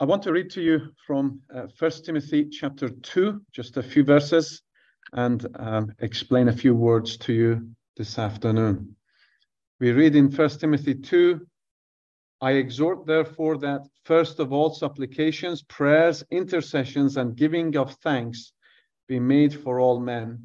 I want to read to you from uh, 1 Timothy chapter 2, just a few verses, and um, explain a few words to you this afternoon. We read in 1 Timothy 2 I exhort, therefore, that first of all supplications, prayers, intercessions, and giving of thanks be made for all men,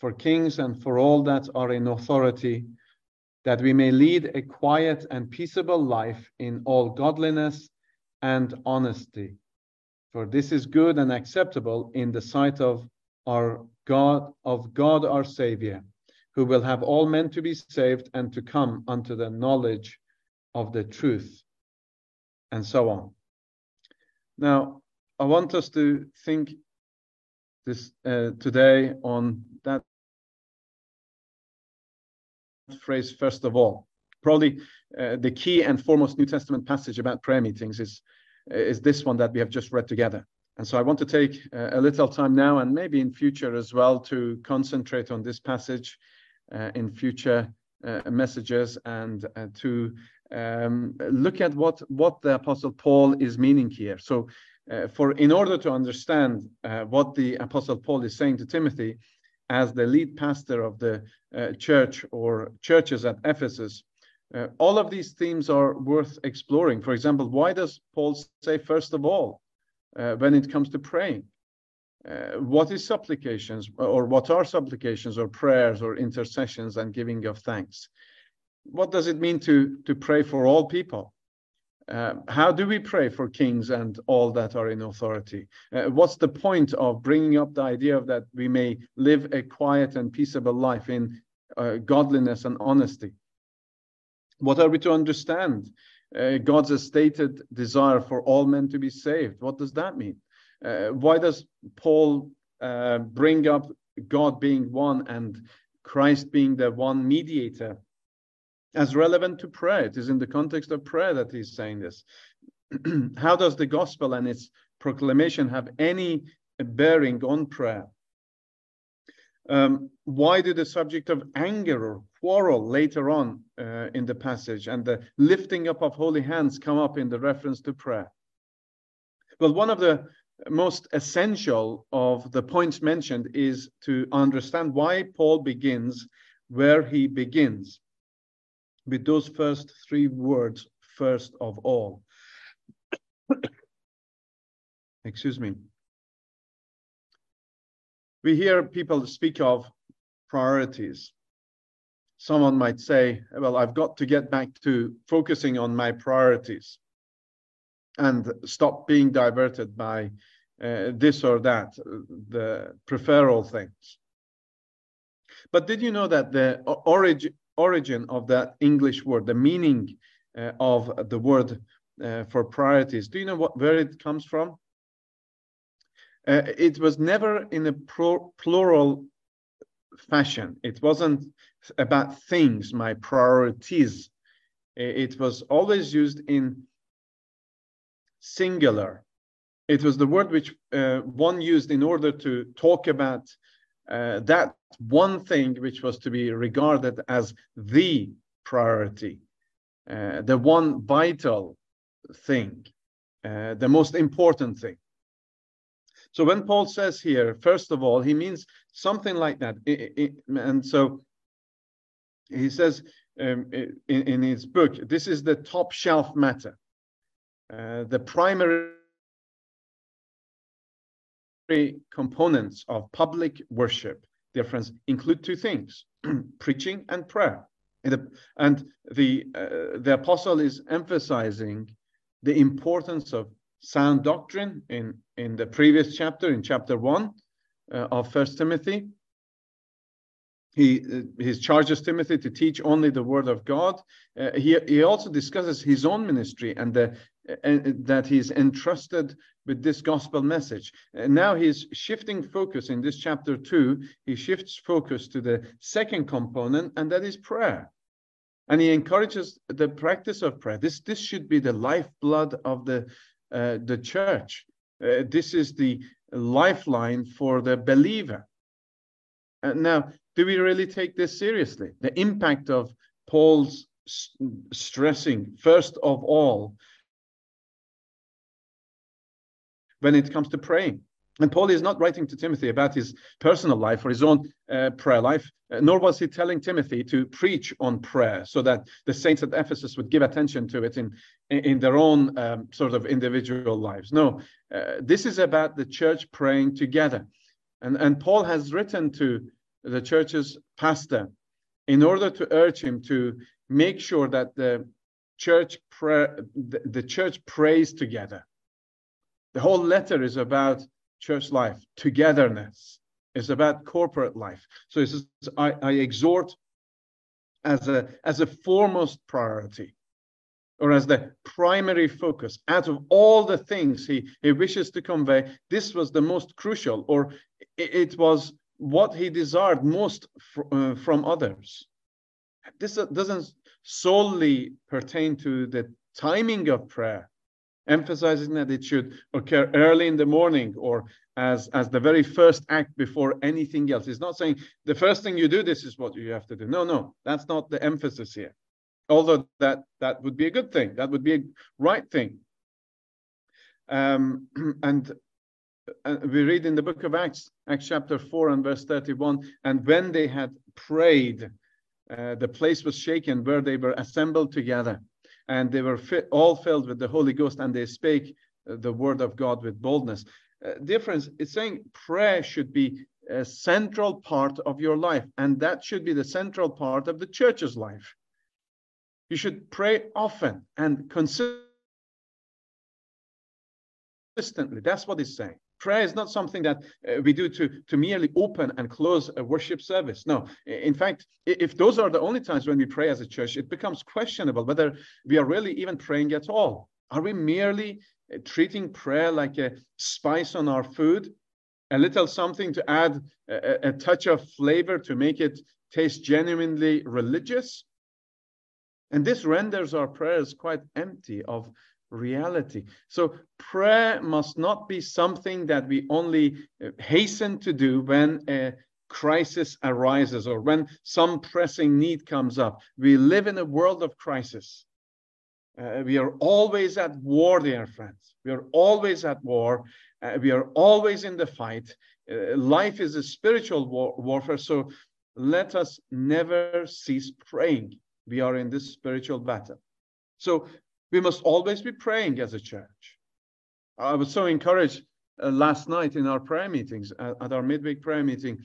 for kings, and for all that are in authority, that we may lead a quiet and peaceable life in all godliness and honesty. For this is good and acceptable in the sight of our God, of God our Savior, who will have all men to be saved and to come unto the knowledge of the truth, and so on. Now, I want us to think this uh, today on that phrase first of all. Probably uh, the key and foremost New Testament passage about prayer meetings is is this one that we have just read together. And so I want to take uh, a little time now and maybe in future as well to concentrate on this passage uh, in future uh, messages and uh, to um, look at what what the apostle paul is meaning here so uh, for in order to understand uh, what the apostle paul is saying to timothy as the lead pastor of the church or churches at ephesus uh, all of these themes are worth exploring for example why does paul say first of all uh, when it comes to praying uh, what is supplications or what are supplications or prayers or intercessions and giving of thanks what does it mean to to pray for all people? Uh, how do we pray for kings and all that are in authority? Uh, what's the point of bringing up the idea of that we may live a quiet and peaceable life in uh, godliness and honesty? What are we to understand? Uh, God's stated desire for all men to be saved. What does that mean? Uh, why does Paul uh, bring up God being one and Christ being the one mediator as relevant to prayer. It is in the context of prayer that he's saying this. How does the gospel and its proclamation have any bearing on prayer? Um, why did the subject of anger or quarrel later on uh, in the passage and the lifting up of holy hands come up in the reference to prayer? Well, one of the most essential of the points mentioned is to understand why Paul begins where he begins with those first three words, first of all. Excuse me. We hear people speak of priorities. Someone might say, well, I've got to get back to focusing on my priorities and stop being diverted by uh, this or that, the preferral things. But did you know that the origin, origin of that English word, the meaning uh, of the word uh, for priorities. Do you know what, where it comes from? Uh, it was never in a plural fashion. It wasn't about things, my priorities. It was always used in singular. It was the word which uh, one used in order to talk about uh, that one thing which was to be regarded as the priority, uh, the one vital thing, uh, the most important thing. So when Paul says here, first of all, he means something like that. And so he says um, in, in, his book, this is the top shelf matter. Uh, the primary components of public worship difference include two things preaching and prayer and the, and the, uh, the apostle is emphasizing the importance of sound doctrine in in the previous chapter in chapter 1 uh, of first timothy he uh, he charges timothy to teach only the word of god uh, he he also discusses his own ministry and the and that he's entrusted with this gospel message. And now he's shifting focus in this chapter two. He shifts focus to the second component, and that is prayer. And he encourages the practice of prayer. This, this should be the lifeblood of the, uh, the church. Uh, this is the lifeline for the believer. Uh, now, do we really take this seriously? The impact of Paul's stressing, first of all, when it comes to praying. And Paul is not writing to Timothy about his personal life or his own uh, prayer life, uh, nor was he telling Timothy to preach on prayer so that the saints at Ephesus would give attention to it in, in their own um, sort of individual lives. No, uh, this is about the church praying together. And, and Paul has written to the church's pastor in order to urge him to make sure that the church prayer, the, the church prays together. The whole letter is about church life, togetherness. It's about corporate life. So it's, I, I exhort as a as a foremost priority or as the primary focus out of all the things he, he wishes to convey this was the most crucial or it, was what he desired most fr uh, from others this doesn't solely pertain to the timing of prayer emphasizing that it should occur early in the morning or as as the very first act before anything else. It's not saying the first thing you do, this is what you have to do. No, no, that's not the emphasis here. Although that that would be a good thing, that would be a right thing. Um, and uh, we read in the book of Acts, Acts chapter 4 and verse 31, and when they had prayed, uh, the place was shaken where they were assembled together and they were fi all filled with the Holy Ghost, and they spake uh, the word of God with boldness. Uh, difference is saying prayer should be a central part of your life, and that should be the central part of the church's life. You should pray often and consistently. That's what it's saying. Prayer is not something that uh, we do to, to merely open and close a worship service. No, in fact, if those are the only times when we pray as a church, it becomes questionable whether we are really even praying at all. Are we merely uh, treating prayer like a spice on our food, a little something to add a, a touch of flavor to make it taste genuinely religious? And this renders our prayers quite empty of reality. So prayer must not be something that we only uh, hasten to do when a crisis arises or when some pressing need comes up. We live in a world of crisis. Uh, we are always at war, dear friends. We are always at war. Uh, we are always in the fight. Uh, life is a spiritual war warfare. So let us never cease praying. We are in this spiritual battle. So we must always be praying as a church. I was so encouraged uh, last night in our prayer meetings, uh, at our midweek prayer meeting.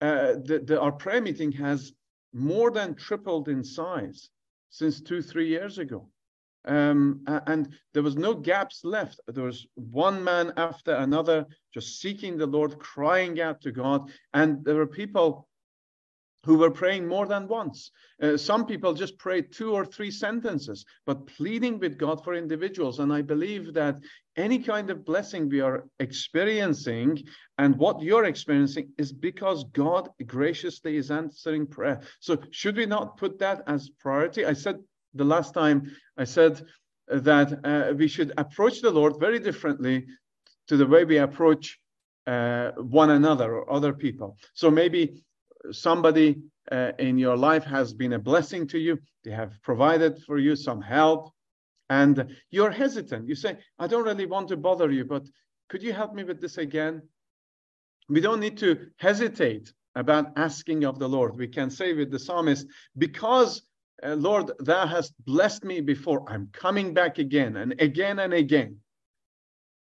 Uh, the, the, our prayer meeting has more than tripled in size since two, three years ago. Um, and there was no gaps left. There was one man after another just seeking the Lord, crying out to God. And there were people who were praying more than once. Uh, some people just prayed two or three sentences, but pleading with God for individuals. And I believe that any kind of blessing we are experiencing and what you're experiencing is because God graciously is answering prayer. So, should we not put that as priority? I said the last time, I said that uh, we should approach the Lord very differently to the way we approach uh, one another or other people. So, maybe somebody uh, in your life has been a blessing to you, they have provided for you some help, and you're hesitant. You say, I don't really want to bother you, but could you help me with this again? We don't need to hesitate about asking of the Lord. We can say with the psalmist, Because, uh, Lord, thou hast blessed me before, I'm coming back again and again and again.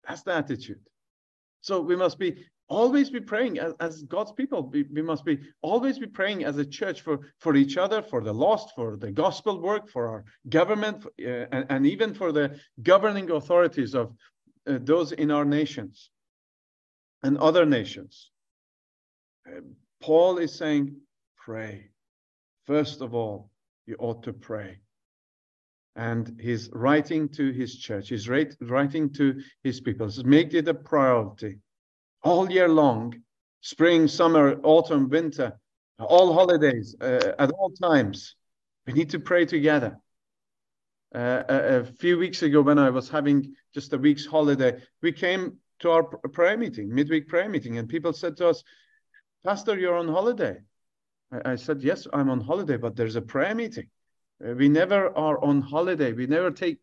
That's the attitude. So we must be always be praying as, as God's people. We, we, must be always be praying as a church for, for each other, for the lost, for the gospel work, for our government, uh, and, and, even for the governing authorities of uh, those in our nations and other nations. Uh, Paul is saying, pray. First of all, you ought to pray. And he's writing to his church, he's writing to his people. So make it a priority all year long, spring, summer, autumn, winter, all holidays, uh, at all times. We need to pray together. Uh, a, a, few weeks ago, when I was having just a week's holiday, we came to our prayer meeting, midweek prayer meeting, and people said to us, Pastor, you're on holiday. I, I said, Yes, I'm on holiday, but there's a prayer meeting. Uh, we never are on holiday. We never take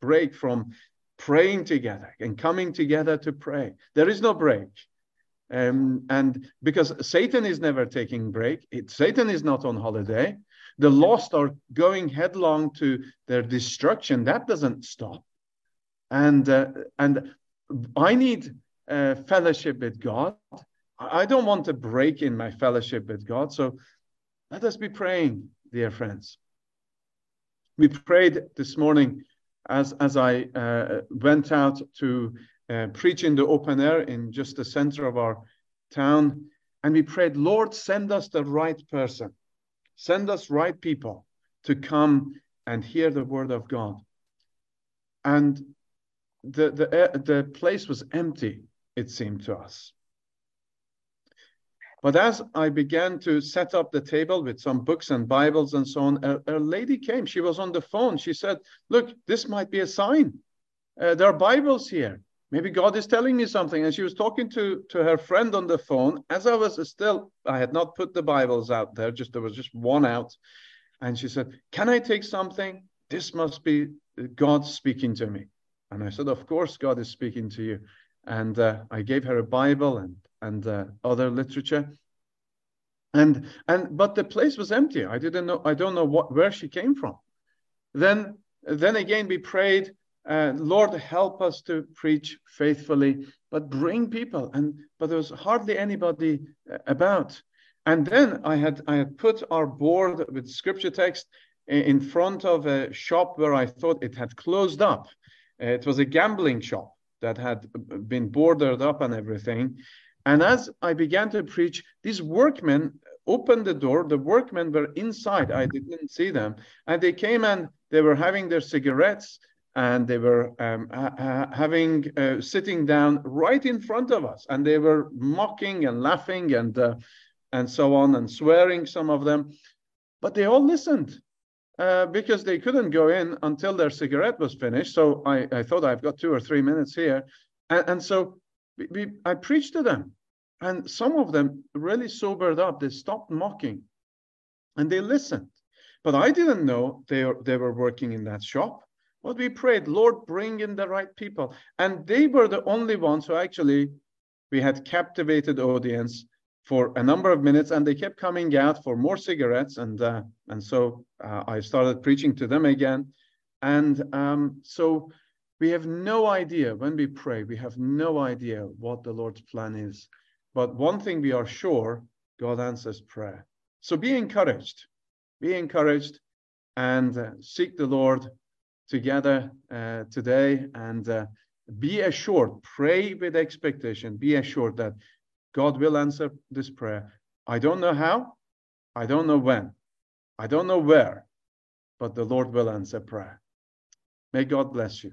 break from praying together and coming together to pray. There is no break. Um, and because Satan is never taking break, it, Satan is not on holiday. The lost are going headlong to their destruction. That doesn't stop. And uh, and I need uh, fellowship with God. I don't want to break in my fellowship with God. So let us be praying, dear friends. We prayed this morning as as I uh, went out to uh, preach in the open air in just the center of our town. And we prayed, Lord, send us the right person, send us right people to come and hear the word of God. And the, the, the place was empty, it seemed to us. But as I began to set up the table with some books and Bibles and so on, a, a lady came. She was on the phone. She said, Look, this might be a sign. Uh, there are Bibles here maybe God is telling me something. And she was talking to, to her friend on the phone as I was still, I had not put the Bibles out there, just there was just one out. And she said, Can I take something? This must be God speaking to me. And I said, Of course, God is speaking to you. And uh, I gave her a Bible and, and uh, other literature. And and but the place was empty. I didn't know, I don't know what where she came from. Then then again we prayed uh, Lord, help us to preach faithfully, but bring people. And but there was hardly anybody uh, about. And then I had I had put our board with scripture text in front of a shop where I thought it had closed up. Uh, it was a gambling shop that had been boarded up and everything. And as I began to preach, these workmen opened the door. The workmen were inside. I didn't see them. And they came and they were having their cigarettes and they were um, ha having uh, sitting down right in front of us, and they were mocking and laughing and uh, and so on and swearing some of them, but they all listened uh, because they couldn't go in until their cigarette was finished. So I, I thought I've got two or three minutes here, and, and so we, I preached to them, and some of them really sobered up. They stopped mocking, and they listened. But I didn't know they, they were working in that shop. But we prayed, Lord, bring in the right people. And they were the only ones who actually we had captivated audience for a number of minutes and they kept coming out for more cigarettes and uh, and so uh, i started preaching to them again and um, so we have no idea. When we pray we have no idea what the lord's plan is. But one thing we are sure god answers prayer. So be encouraged. Be encouraged and uh, seek the lord together uh, today and uh, be assured, pray with expectation, be assured that God will answer this prayer. I don't know how, I don't know when, I don't know where, but the Lord will answer prayer. May God bless you.